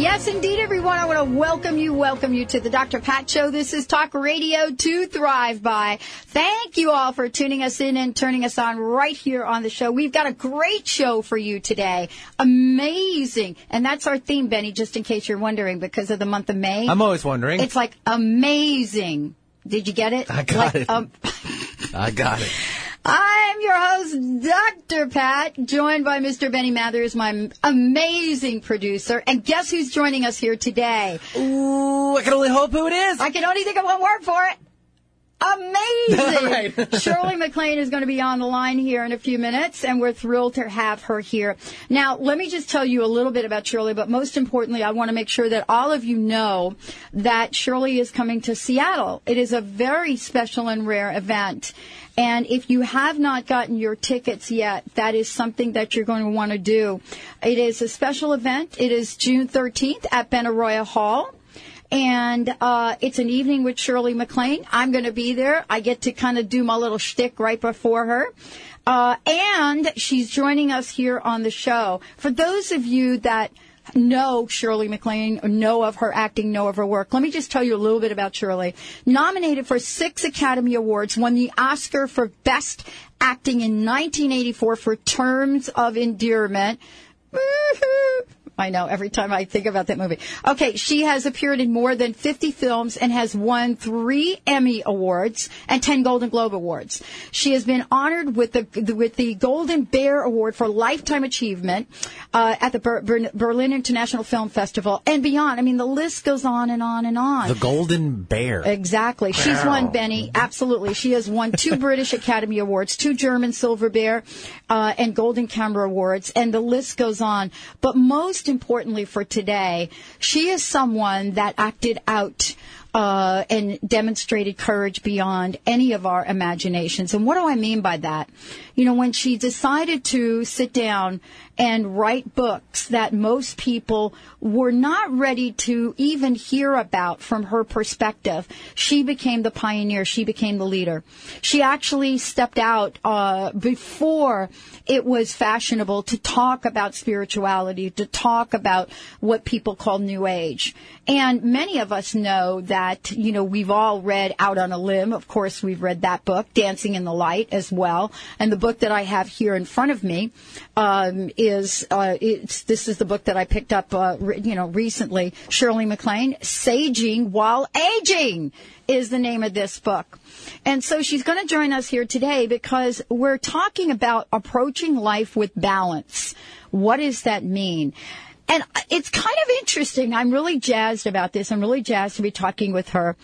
Yes, indeed, everyone. I want to welcome you, welcome you to the Dr. Pat Show. This is Talk Radio to Thrive By. Thank you all for tuning us in and turning us on right here on the show. We've got a great show for you today. Amazing. And that's our theme, Benny, just in case you're wondering, because of the month of May. I'm always wondering. It's like amazing. Did you get it? I got like, it. Um, I got it. I'm your host, Dr. Pat, joined by Mr. Benny Mathers, my amazing producer. And guess who's joining us here today? Ooh, I can only hope who it is. I can only think of one word for it. Amazing! Right. Shirley MacLaine is going to be on the line here in a few minutes, and we're thrilled to have her here. Now, let me just tell you a little bit about Shirley, but most importantly, I want to make sure that all of you know that Shirley is coming to Seattle. It is a very special and rare event. And if you have not gotten your tickets yet, that is something that you're going to want to do. It is a special event. It is June 13th at Benaroya Hall and uh, it's an evening with Shirley MacLaine. I'm going to be there. I get to kind of do my little shtick right before her. Uh, and she's joining us here on the show. For those of you that know Shirley MacLaine, know of her acting, know of her work. Let me just tell you a little bit about Shirley. Nominated for six Academy Awards, won the Oscar for Best Acting in 1984 for Terms of Endearment. I know every time I think about that movie. Okay, she has appeared in more than 50 films and has won three Emmy Awards and 10 Golden Globe Awards. She has been honored with the with the Golden Bear Award for Lifetime Achievement uh, at the Ber- Ber- Berlin International Film Festival and beyond. I mean, the list goes on and on and on. The Golden Bear. Exactly. She's won Benny. Absolutely. She has won two British Academy Awards, two German Silver Bear, uh, and Golden Camera Awards, and the list goes on. But most importantly for today, she is someone that acted out uh, and demonstrated courage beyond any of our imaginations. And what do I mean by that? You know, when she decided to sit down and write books that most people were not ready to even hear about from her perspective, she became the pioneer. She became the leader. She actually stepped out uh, before it was fashionable to talk about spirituality, to talk about what people call New Age. And many of us know that, you know, we've all read Out on a Limb. Of course, we've read that book, Dancing in the Light, as well. And the book that I have here in front of me um, is uh, this is the book that I picked up, uh, re- you know, recently. Shirley MacLaine, Saging While Aging is the name of this book. And so she's going to join us here today because we're talking about approaching life with balance. What does that mean? And it's kind of interesting. I'm really jazzed about this. I'm really jazzed to be talking with her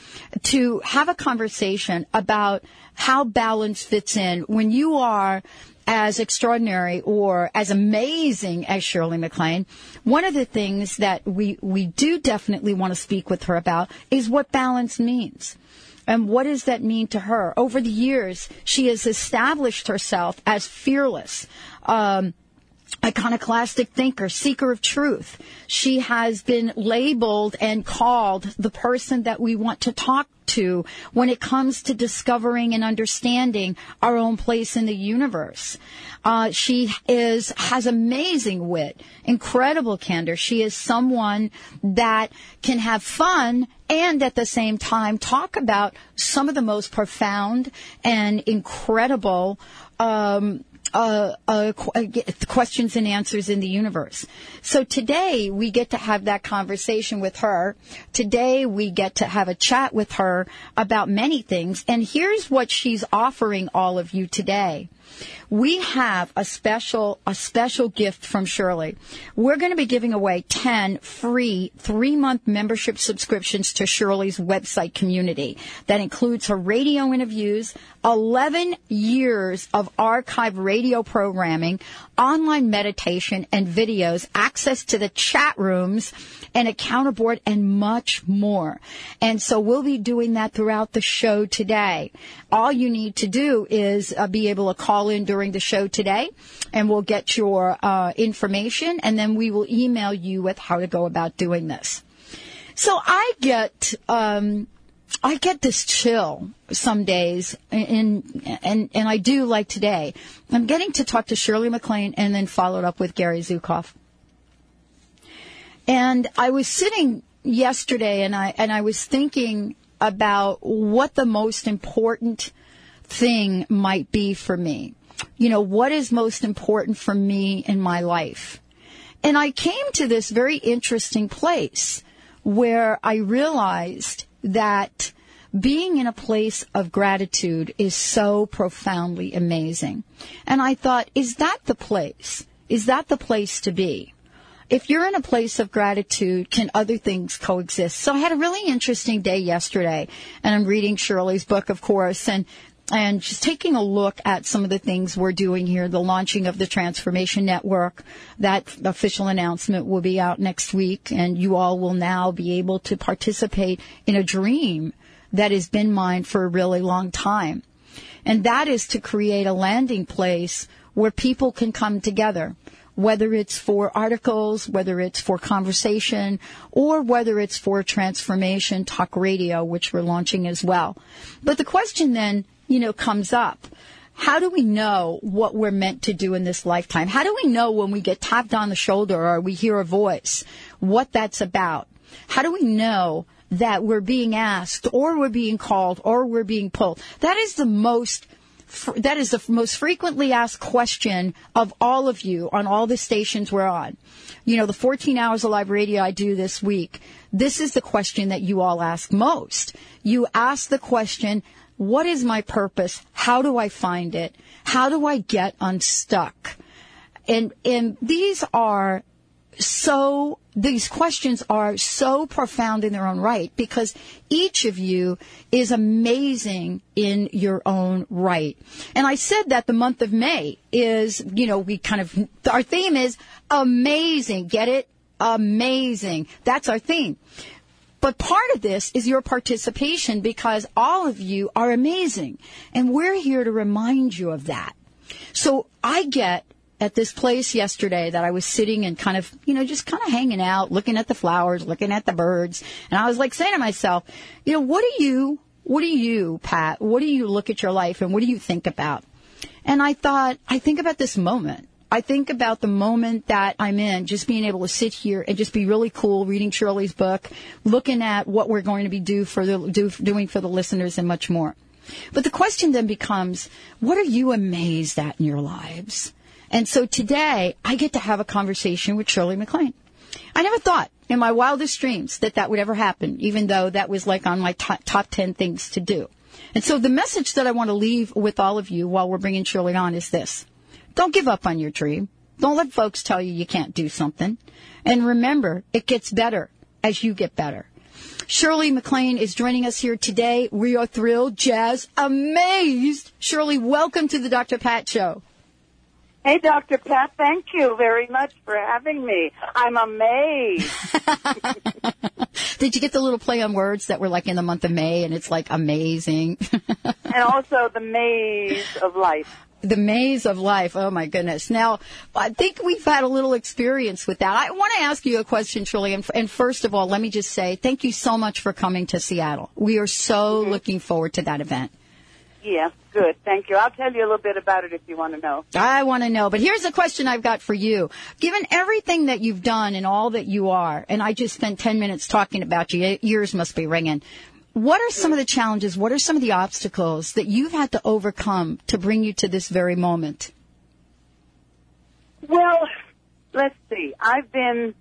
to have a conversation about how balance fits in when you are as extraordinary or as amazing as Shirley MacLaine. One of the things that we, we do definitely want to speak with her about is what balance means. And what does that mean to her? Over the years, she has established herself as fearless. Um, iconoclastic thinker, seeker of truth. She has been labeled and called the person that we want to talk to when it comes to discovering and understanding our own place in the universe. Uh, she is has amazing wit, incredible candor. She is someone that can have fun and at the same time talk about some of the most profound and incredible um, uh, uh, questions and answers in the universe. So today we get to have that conversation with her. Today we get to have a chat with her about many things. And here's what she's offering all of you today. We have a special a special gift from Shirley. We're going to be giving away 10 free 3-month membership subscriptions to Shirley's website community. That includes her radio interviews, 11 years of archive radio programming, online meditation and videos, access to the chat rooms, an encounter board, and much more. And so we'll be doing that throughout the show today. All you need to do is uh, be able to call in during the show today, and we'll get your uh, information, and then we will email you with how to go about doing this. So I get um, I get this chill some days, and and and I do like today. I'm getting to talk to Shirley MacLaine, and then followed up with Gary Zukav. And I was sitting yesterday, and I and I was thinking about what the most important thing might be for me. You know, what is most important for me in my life? And I came to this very interesting place where I realized that being in a place of gratitude is so profoundly amazing. And I thought, is that the place? Is that the place to be? If you're in a place of gratitude, can other things coexist? So I had a really interesting day yesterday, and I'm reading Shirley's book, of course, and and just taking a look at some of the things we're doing here, the launching of the Transformation Network. That official announcement will be out next week, and you all will now be able to participate in a dream that has been mine for a really long time. And that is to create a landing place where people can come together, whether it's for articles, whether it's for conversation, or whether it's for transformation talk radio, which we're launching as well. But the question then you know, comes up. How do we know what we're meant to do in this lifetime? How do we know when we get tapped on the shoulder or we hear a voice what that's about? How do we know that we're being asked or we're being called or we're being pulled? That is the most that is the most frequently asked question of all of you on all the stations we're on. You know, the 14 hours of live radio I do this week, this is the question that you all ask most. You ask the question, what is my purpose? How do I find it? How do I get unstuck? And, and these are so, these questions are so profound in their own right because each of you is amazing in your own right. And I said that the month of May is, you know, we kind of, our theme is amazing. Get it? Amazing. That's our theme. But part of this is your participation because all of you are amazing. And we're here to remind you of that. So I get at this place yesterday that I was sitting and kind of, you know, just kind of hanging out, looking at the flowers, looking at the birds. And I was like saying to myself, you know, what do you, what do you, Pat, what do you look at your life and what do you think about? And I thought, I think about this moment. I think about the moment that I'm in, just being able to sit here and just be really cool, reading Shirley's book, looking at what we're going to be do for the, do, doing for the listeners and much more. But the question then becomes, what are you amazed at in your lives? And so today, I get to have a conversation with Shirley MacLaine. I never thought in my wildest dreams that that would ever happen, even though that was like on my top, top 10 things to do. And so the message that I want to leave with all of you while we're bringing Shirley on is this. Don't give up on your dream. Don't let folks tell you you can't do something. And remember, it gets better as you get better. Shirley MacLaine is joining us here today. We are thrilled, jazz, amazed. Shirley, welcome to the Dr. Pat Show. Hey, Dr. Pat, thank you very much for having me. I'm amazed. Did you get the little play on words that were like in the month of May and it's like amazing? and also the maze of life the maze of life. Oh my goodness. Now, I think we've had a little experience with that. I want to ask you a question. And, and first of all, let me just say thank you so much for coming to Seattle. We are so mm-hmm. looking forward to that event. Yeah, good. Thank you. I'll tell you a little bit about it if you want to know. I want to know. But here's a question I've got for you. Given everything that you've done and all that you are, and I just spent 10 minutes talking about you, ears must be ringing. What are some of the challenges? What are some of the obstacles that you've had to overcome to bring you to this very moment? Well, let's see. I've been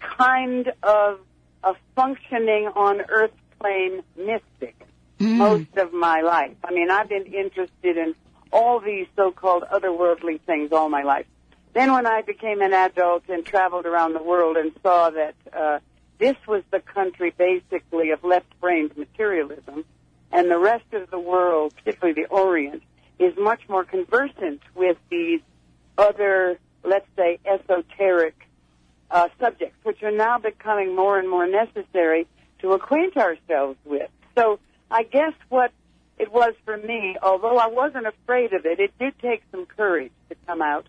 kind of a functioning on earth plane mystic mm. most of my life. I mean, I've been interested in all these so-called otherworldly things all my life. Then when I became an adult and traveled around the world and saw that uh, this was the country basically of left-brained materialism, and the rest of the world, particularly the Orient, is much more conversant with these other, let's say, esoteric uh, subjects, which are now becoming more and more necessary to acquaint ourselves with. So I guess what it was for me, although I wasn't afraid of it, it did take some courage to come out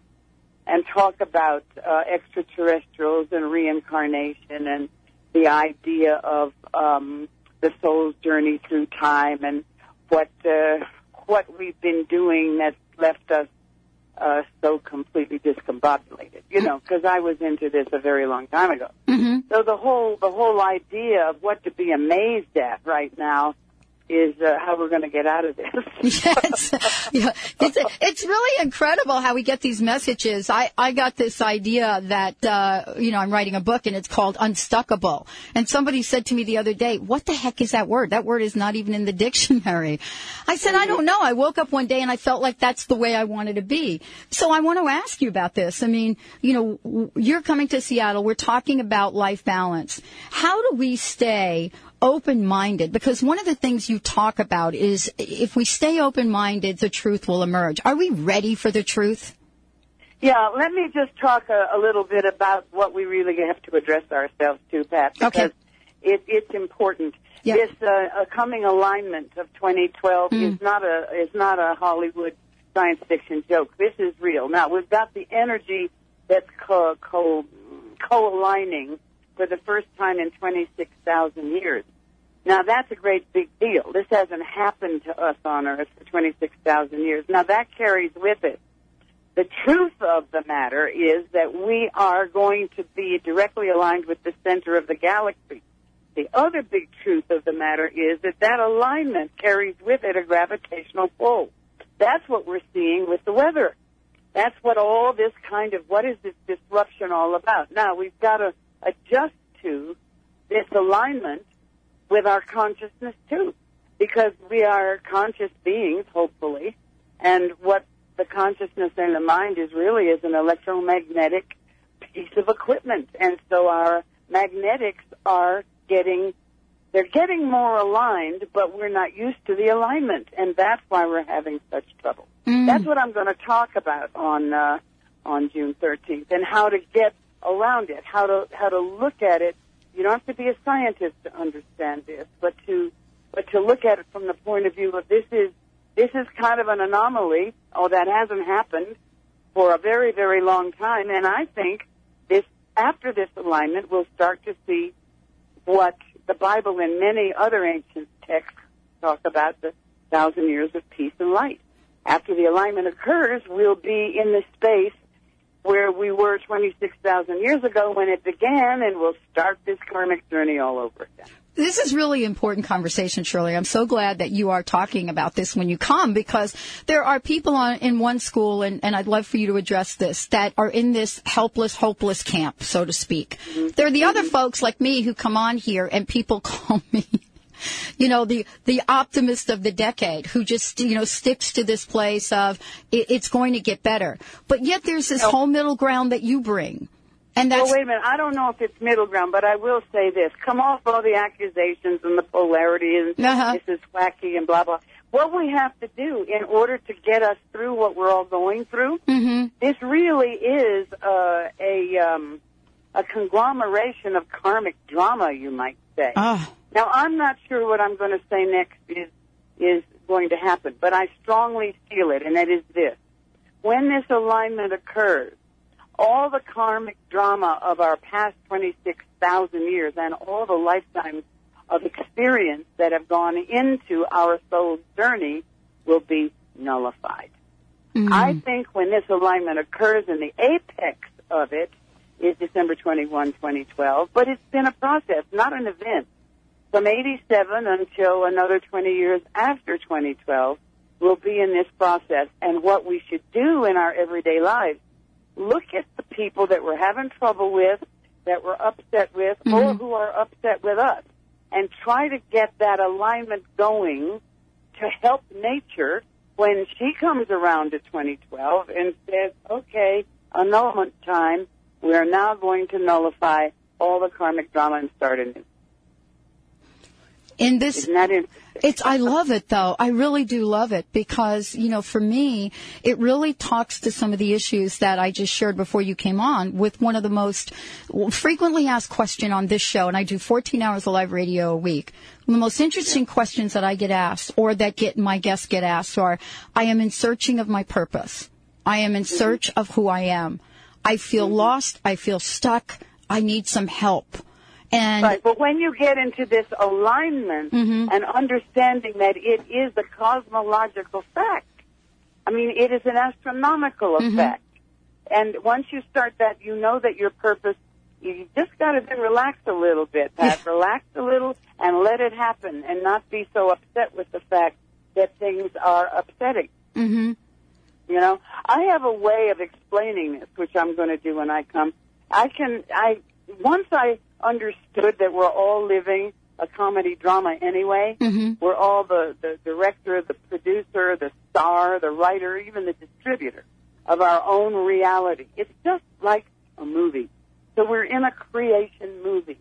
and talk about uh, extraterrestrials and reincarnation and the idea of um, the soul's journey through time and what uh, what we've been doing that's left us uh, so completely discombobulated. You know, because I was into this a very long time ago. Mm-hmm. So the whole the whole idea of what to be amazed at right now is uh, how we're going to get out of this. yes. yeah. It's, it's really incredible how we get these messages. I, I got this idea that, uh, you know, I'm writing a book and it's called Unstuckable. And somebody said to me the other day, what the heck is that word? That word is not even in the dictionary. I said, I don't know. I woke up one day and I felt like that's the way I wanted to be. So I want to ask you about this. I mean, you know, you're coming to Seattle. We're talking about life balance. How do we stay open minded because one of the things you talk about is if we stay open minded, the truth will emerge. Are we ready for the truth? Yeah, let me just talk a, a little bit about what we really have to address ourselves to, Pat, because Okay. it, it's important. Yeah. This uh, coming alignment of 2012 Mm. is not a is not a Hollywood science fiction joke. This is real. Now we've got the energy that's co co co-aligning for the first time in 26,000 years. Now that's a great big deal. This hasn't happened to us on Earth for 26,000 years. Now that carries with it the truth of the matter is that we are going to be directly aligned with the center of the galaxy. The other big truth of the matter is that that alignment carries with it a gravitational pull. That's what we're seeing with the weather. That's what all this kind of, what is this disruption all about? Now, we've got to adjust to this alignment with our consciousness too, because we are conscious beings, hopefully, and what the consciousness and the mind is really is an electromagnetic piece of equipment, and so our magnetics are getting they're getting more aligned, but we're not used to the alignment, and that's why we're having such trouble. That's what I'm going to talk about on uh, on June 13th, and how to get around it, how to how to look at it. You don't have to be a scientist to understand this, but to but to look at it from the point of view of this is this is kind of an anomaly. Oh, that hasn't happened for a very very long time, and I think this after this alignment, we'll start to see what the Bible and many other ancient texts talk about the thousand years of peace and light. After the alignment occurs, we'll be in the space where we were 26,000 years ago when it began, and we'll start this karmic journey all over again. This is really important conversation, Shirley. I'm so glad that you are talking about this when you come because there are people on, in one school, and, and I'd love for you to address this, that are in this helpless, hopeless camp, so to speak. Mm-hmm. There are the other mm-hmm. folks like me who come on here and people call me you know the the optimist of the decade who just you know sticks to this place of it, it's going to get better but yet there's this whole middle ground that you bring and that's Well, wait a minute. I don't know if it's middle ground, but I will say this. Come off all the accusations and the polarity and Uh-huh. this is wacky and blah, blah. What we have to do in order to get us through what we're all going through, Mhm. this really is uh, a, um, a conglomeration of karmic drama, you might say. Ah. Now, I'm not sure what I'm going to say next is is going to happen, but I strongly feel it, and it is this: when this alignment occurs, all the karmic drama of our past 26,000 years and all the lifetimes of experience that have gone into our soul's journey will be nullified. Mm-hmm. I think when this alignment occurs and the apex of it is December 21, 2012, but it's been a process, not an event. From 87 until another 20 years after 2012, we'll be in this process. And what we should do in our everyday lives, look at the people that we're having trouble with, that we're upset with, or mm-hmm. who are upset with us, and try to get that alignment going to help nature when she comes around to 2012 and says, okay, annulment time, we are now going to nullify all the karmic drama and start anew. In this, Isn't that interesting? It's I love it though. I really do love it because, you know, for me, it really talks to some of the issues that I just shared before you came on with one of the most frequently asked question on this show and I do 14 hours of live radio a week. The most interesting questions that I get asked or that get my guests get asked are I am in searching of my purpose. I am in mm-hmm. search of who I am. I feel mm-hmm. lost, I feel stuck, I need some help. And Right, but when you get into this alignment Mm-hmm. and understanding that it is a cosmological fact, I mean, it is an astronomical Mm-hmm. effect. And once you start that, you know that your purpose, you just got to then relax a little bit, Pat. relax a little and let it happen and not be so upset with the fact that things are upsetting. hmm You know, I have a way of explaining this, which I'm going to do when I come. I can, I, once I understood that we're all living a comedy drama anyway, Mhm. we're all the, the director, the producer, the star, the writer, even the distributor of our own reality. It's just like a movie. So we're in a creation movie.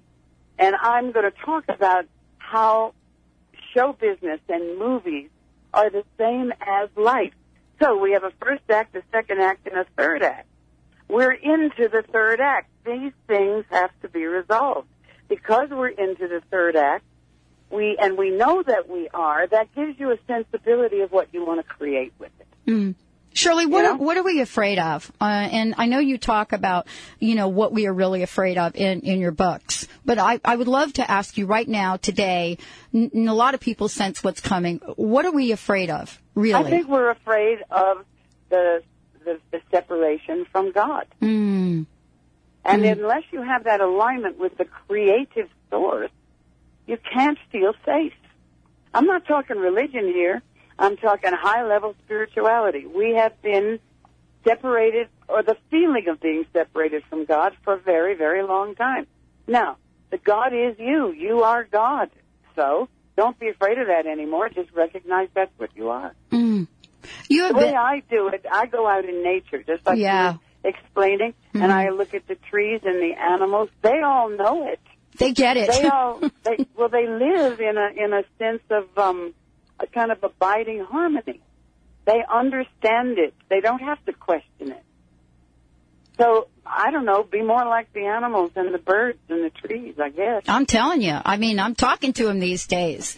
And I'm going to talk about how show business and movies are the same as life. So we have a first act, a second act, and a third act. We're into the third act. These things have to be resolved. Because we're into the third act, we, and we know that we are, that gives you a sensibility of what you want to create with it. Shirley, what You are, what are we afraid of? Uh, and I know you talk about, you know, what we are really afraid of in, in your books. But I, I would love to ask you right now, today, A lot of people sense what's coming. What are we afraid of, really? I think we're afraid of the, the, the separation from God. Mm. And unless you have that alignment with the creative source, you can't feel safe. I'm not talking religion here. I'm talking high level spirituality. We have been separated, or the feeling of being separated from God for a very, very long time. Now, the God is you. You are God. So, don't be afraid of that anymore. Just recognize that's what you are. Mm. You The way been, I do it, I go out in nature, just like Yeah. Explaining, and Mm-hmm. I look at the trees and the animals. They all know it. they get it. They all, they, well, they live in a in a sense of um, a kind of abiding harmony. They understand it. They don't have to question it. So I don't know. Be more like the animals and the birds and the trees. I guess. I'm telling you. I mean, I'm talking to him these days.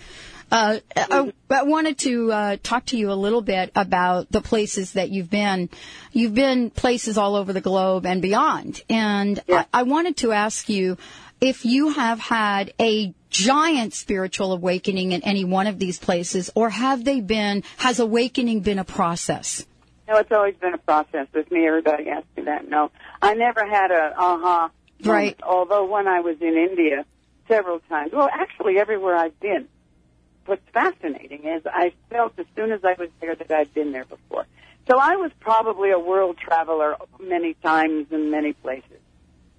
Uh, I, I wanted to uh, talk to you a little bit about the places that you've been. You've been places all over the globe and beyond. And Yeah. I, I wanted to ask you if you have had a giant spiritual awakening in any one of these places, or have they been? Has awakening been a process? No, it's always been a process with me. Everybody asks me that. No, I never had a aha. moment, Right. Although when I was in India several times, well, actually everywhere I've been. What's fascinating is I felt as soon as I was there that I'd been there before. So I was probably a world traveler many times in many places.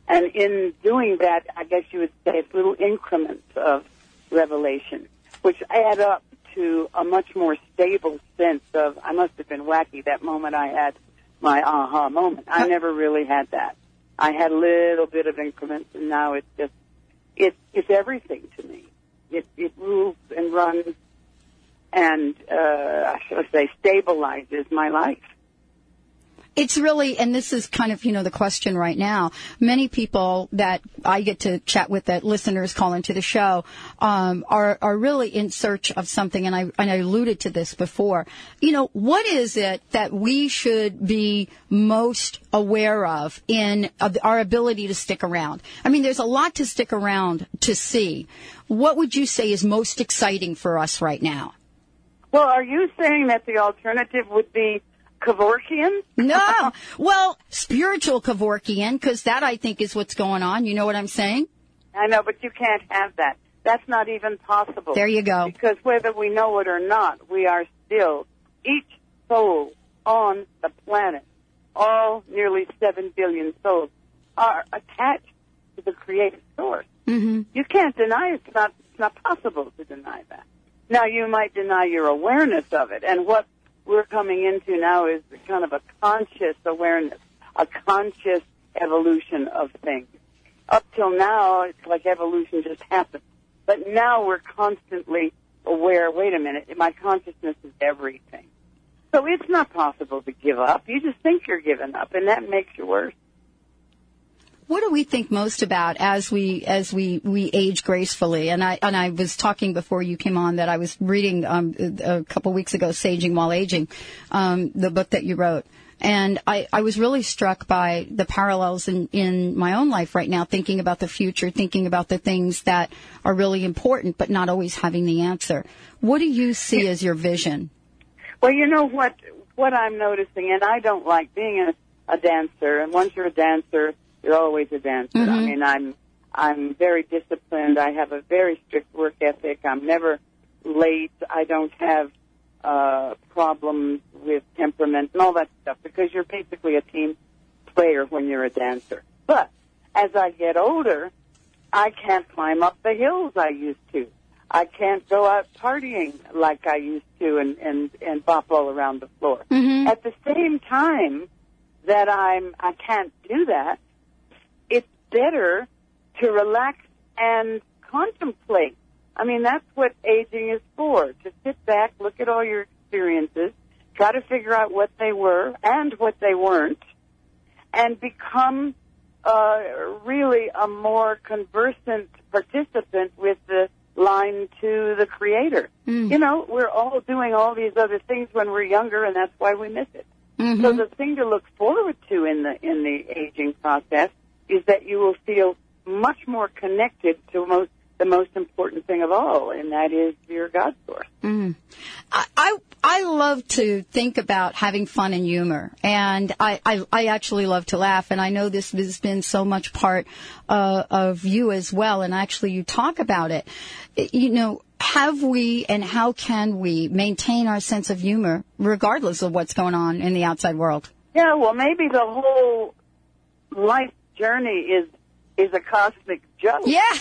And in doing that, I guess you would say it's little increments of revelation, which add up to a much more stable sense of, I must have been wacky that moment I had my aha moment. I never really had that. I had a little bit of increments and now it's just, it, it's everything to me. It, it rules and runs and, uh, I should say stabilizes my life. It's really, and this is kind of, you know, the question right now. Many people that I get to chat with, that listeners call into the show, um, are are really in search of something. And I and I alluded to this before. You know, what is it that we should be most aware of in our ability to stick around? I mean, there's a lot to stick around to see. What would you say is most exciting for us right now? Well, are you saying that the alternative would be Kevorkian? No. well, spiritual Kevorkian, because that I think is what's going on. You know what I'm saying? I know, but you can't have that. That's not even possible. There you go. Because whether we know it or not, we are still, each soul on the planet, all nearly 7 billion souls, are attached to the creative source. Mm-hmm. You can't deny it. It's not, it's not possible to deny that. Now, you might deny your awareness of it. And what, we're coming into now is kind of a conscious awareness, a conscious evolution of things. Up till now, it's like evolution just happened. But now we're constantly aware, wait a minute, my consciousness is everything. So it's not possible to give up. You just think you're giving up, and that makes you worse. What do we think most about as we as we we age gracefully? And I and I was talking before you came on that I was reading um, a couple weeks ago, "Saging While Aging," um, the book that you wrote. And I, I was really struck by the parallels in, in my own life right now, thinking about the future, thinking about the things that are really important, but not always having the answer. What do you see as your vision? Well, you know what what I'm noticing, and I don't like being a, a dancer. And once you're a dancer, you're always a dancer. Mhm. I mean, I'm I'm very disciplined. I have a very strict work ethic. I'm never late. I don't have uh, problems with temperament and all that stuff because you're basically a team player when you're a dancer. But as I get older, I can't climb up the hills I used to. I can't go out partying like I used to and and and bop all around the floor. Mhm. At the same time that I'm I can't do that, better to relax and contemplate. I mean, that's what aging is for. To sit back, look at all your experiences, try to figure out what they were and what they weren't, and become uh, really a more conversant participant with the line to the creator. Mm. You know, we're all doing all these other things when we're younger, and that's why we miss it. Mhm. So the thing to look forward to in the in the aging process is that you will feel much more connected to most the most important thing of all, and that is your God source. Mm. I, I I love to think about having fun and humor, and I, I I actually love to laugh, and I know this has been so much part uh, of you as well, and actually you talk about it. You know, have we and how can we maintain our sense of humor regardless of what's going on in the outside world? Yeah, well, maybe the whole life journey is is a cosmic joke. Yeah.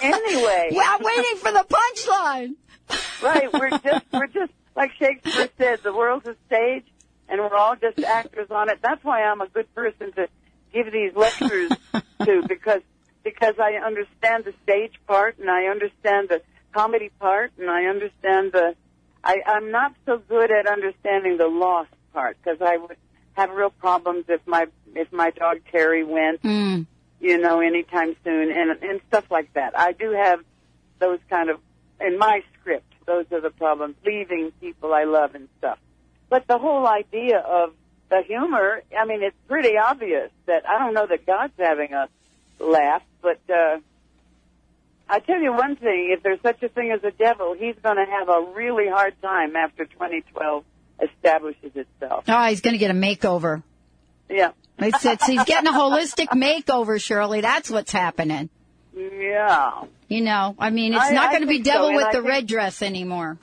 Anyway, yeah, I'm waiting for the punchline. right? We're just we're just like Shakespeare said, the world's a stage, and we're all just actors on it. That's why I'm a good person to give these lectures to because because I understand the stage part and I understand the comedy part and I understand the. I, I'm not so good at understanding the loss part because I would have real problems if my if my dog Terry went Mm. you know, anytime soon, and and stuff like that. I do have those kind of in my script. Those are the problems, leaving people I love and stuff. But the whole idea of the humor, I mean, it's pretty obvious that I don't know that God's having a laugh, but uh, I tell you one thing: if there's such a thing as a devil, he's going to have a really hard time after 2012 establishes itself. Oh, he's going to get a makeover. Yeah. It's, it's, he's getting a holistic makeover, Shirley. That's what's happening. Yeah. You know, I mean, it's I- not going to be think so, devil with I the think- red dress anymore.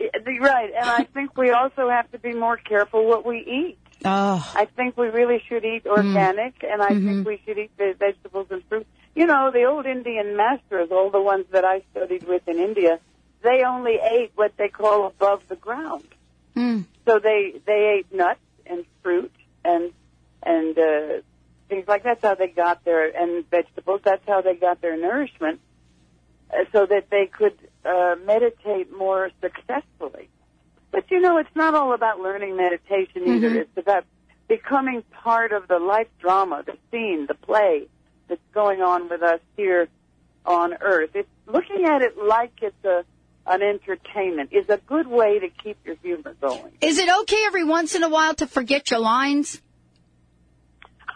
Right, and I think we also have to be more careful what we eat. Oh, I think we really should eat mm. organic, and I think mm-hmm. we should eat the vegetables and fruit. You know, the old Indian masters, all the ones that I studied with in India, they only ate what they call above the ground. mm. So they they ate nuts and fruit and and uh, things like that. That's how they got their and vegetables. That's how they got their nourishment, uh, so that they could uh, meditate more successfully. But you know, it's not all about learning meditation either. Mhm. It's about becoming part of the life drama, the scene, the play that's going on with us here on Earth. It's looking at it like it's a an entertainment is a good way to keep your humor going. Is it okay every once in a while to forget your lines?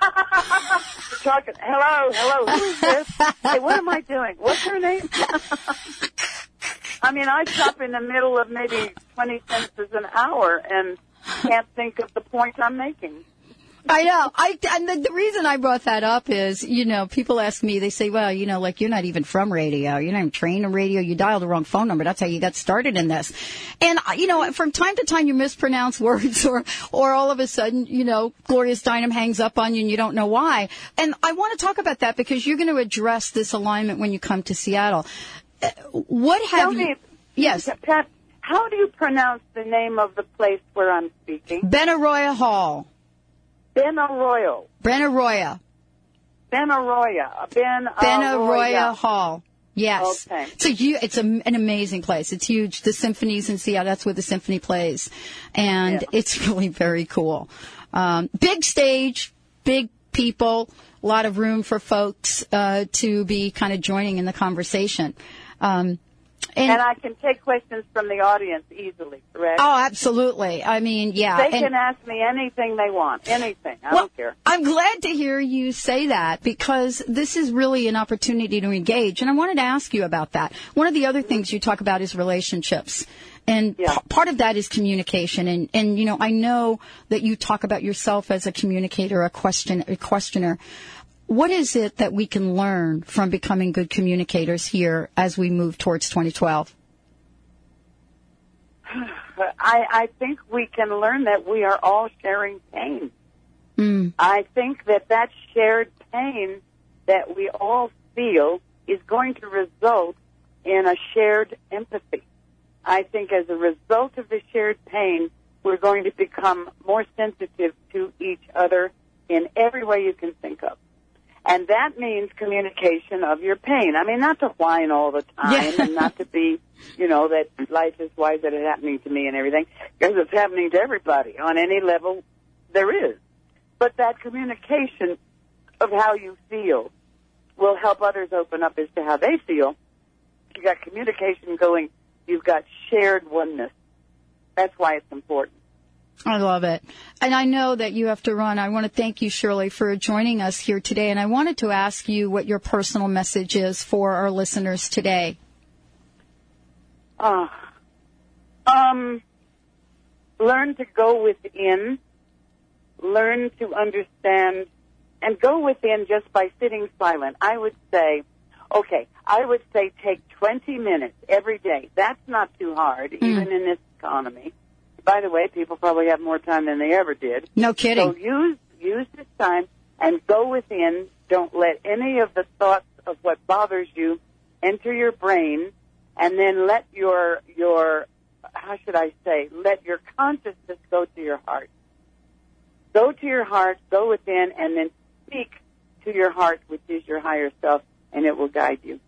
Talking. Hello, hello. Who is this? Hey, what am I doing? What's her name? I mean, I stop in the middle of maybe twenty sentences an hour and can't think of the point I'm making. I know. I and the, the reason I brought that up is, you know, people ask me. They say, "Well, you know, like you're not even from radio. You're not even trained in radio. You dialed the wrong phone number. That's how you got started in this." And uh, you know, from time to time, you mispronounce words, or or all of a sudden, you know, Gloria Steinem hangs up on you, and you don't know why. And I want to talk about that because you're going to address this alignment when you come to Seattle. Uh, What have Tell you? me, Yes. Pat. how do you pronounce the name of the place where I'm speaking? Benaroya Hall. Benaroya. Benaroya. Benaroya. Ben Benaroya Hall. Yes. Okay. It's a it's a, an amazing place. It's huge. The symphonies in Seattle. That's where the symphony plays, and Yeah. it's really very cool. Um, big stage, big people, a lot of room for folks uh, to be kind of joining in the conversation. Um, and, And I can take questions from the audience easily, correct? oh, absolutely. I mean, yeah. they and- can ask me anything they want. Anything. I Well, don't care. I'm glad to hear you say that because this is really an opportunity to engage. And I wanted to ask you about that. One of the other things you talk about is relationships. And Yeah. p- part of that is communication. And, and, you know, I know that you talk about yourself as a communicator, a question, a questioner. What is it that we can learn from becoming good communicators here as we move towards 2012? I, I think we can learn that we are all sharing pain. Mm. I think that that shared pain that we all feel is going to result in a shared empathy. I think as a result of the shared pain, we're going to become more sensitive to each other in every way you can think of. And that means communication of your pain. I mean, not to whine all the time Yeah. and not to be, you know, that life is why is it happening to me and everything, because it's happening to everybody on any level there is. But that communication of how you feel will help others open up as to how they feel. You got communication going, you've got shared oneness. That's why it's important. I love it. And I know that you have to run. I want to thank you, Shirley, for joining us here today. And I wanted to ask you what your personal message is for our listeners today. Uh, um, learn to go within, learn to understand, and go within just by sitting silent. I would say, okay, I would say take 20 minutes every day. That's not too hard, even in this economy. By the way, people probably have more time than they ever did. No kidding. So use use this time and go within. Don't let any of the thoughts of what bothers you enter your brain, and then let your your how should I say? Let your consciousness go to your heart. Go to your heart, go within, and then speak to your heart, which is your higher self, and it will guide you.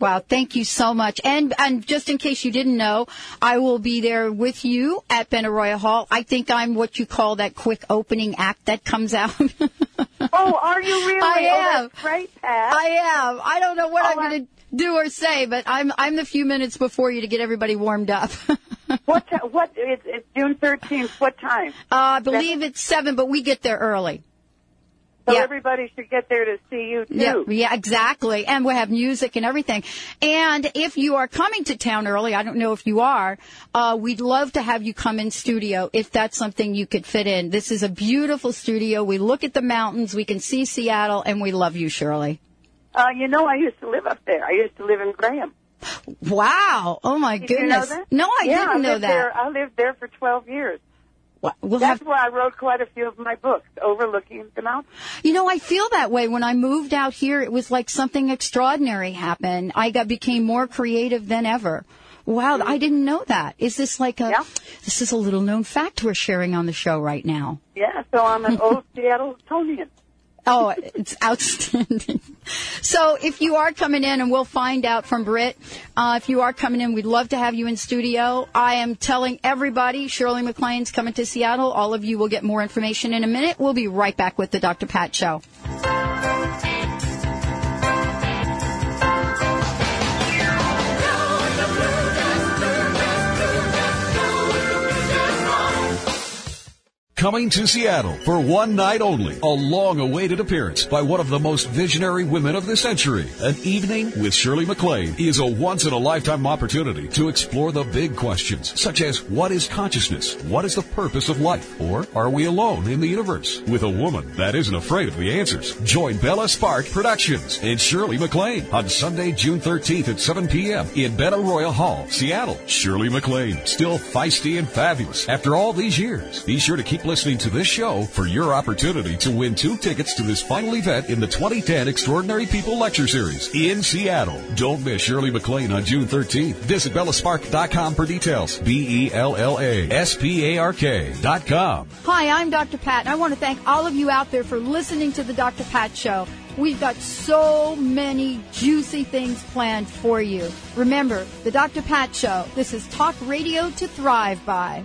Wow, thank you so much. And and just in case you didn't know, I will be there with you at Benaroya Hall. I think I'm what you call that quick opening act that comes out. Oh, are you really? I Oh, am. that's great, Pat. I am. I don't know what Oh, I'm I- going to do or say, but I'm I'm the few minutes before you to get everybody warmed up. what? ti- What? It's, it's June thirteenth. What time? Uh, I believe it's seven, but we get there early. So Yeah. everybody should get there to see you too. Yeah, yeah, exactly. And we have music and everything. And if you are coming to town early, I don't know if you are, uh, we'd love to have you come in studio if that's something you could fit in. This is a beautiful studio. We look at the mountains, we can see Seattle, and we love you, Shirley. Uh, you know, I used to live up there. I used to live in Graham. Wow. Oh my Did goodness. you know that? No, I yeah, didn't I know lived that. There, I lived there for 12 years. Well, That's have, where I wrote quite a few of my books, overlooking the mountain. you know, I feel that way. When I moved out here, it was like something extraordinary happened. I got became more creative than ever. Wow, mm-hmm. I didn't know that. Is this like a? Yeah. This is a little known fact we're sharing on the show right now. Yeah, so I'm an old Seattletonian. Oh, it's outstanding. So if you are coming in, and we'll find out from Britt, uh, if you are coming in, we'd love to have you in studio. I am telling everybody, Shirley MacLaine's coming to Seattle. All of you will get more information in a minute. We'll be right back with the Dr. Pat Show. Coming to Seattle for one night only. A long awaited appearance by one of the most visionary women of the century. An evening with Shirley MacLaine is a once in a lifetime opportunity to explore the big questions such as what is consciousness? What is the purpose of life? Or are we alone in the universe? With a woman that isn't afraid of the answers. Join Bella Spark Productions and Shirley MacLaine on Sunday, June 13th at 7 p.m. in Benaroya Hall, Seattle. Shirley MacLaine, still feisty and fabulous after all these years. Be sure to keep listening to this show for your opportunity to win two tickets to this final event in the 2010 Extraordinary People Lecture Series in Seattle. Don't miss Shirley MacLaine on June 13th. Visit bellaspark.com for details. B-E-L-L-A-S-P-A-R-K dot com. Hi, I'm Dr. Pat, and I want to thank all of you out there for listening to the Dr. Pat Show. We've got so many juicy things planned for you. Remember, the Dr. Pat Show. This is talk radio to thrive by.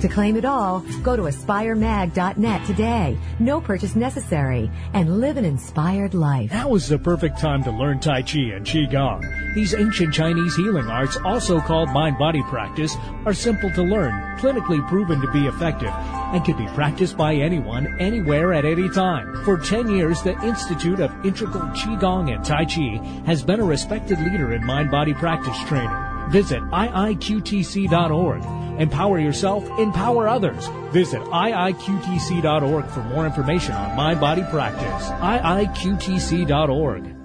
To claim it all, go to aspiremag.net today. No purchase necessary. And live an inspired life. Now is the perfect time to learn Tai Chi and Qigong. These ancient Chinese healing arts, also called mind-body practice, are simple to learn, clinically proven to be effective, and can be practiced by anyone, anywhere, at any time. For 10 years, the Institute of Integral Qigong and Tai Chi has been a respected leader in mind-body practice training. Visit iiqtc.org. Empower yourself, empower others. Visit iiqtc.org for more information on mind body practice. iiqtc.org.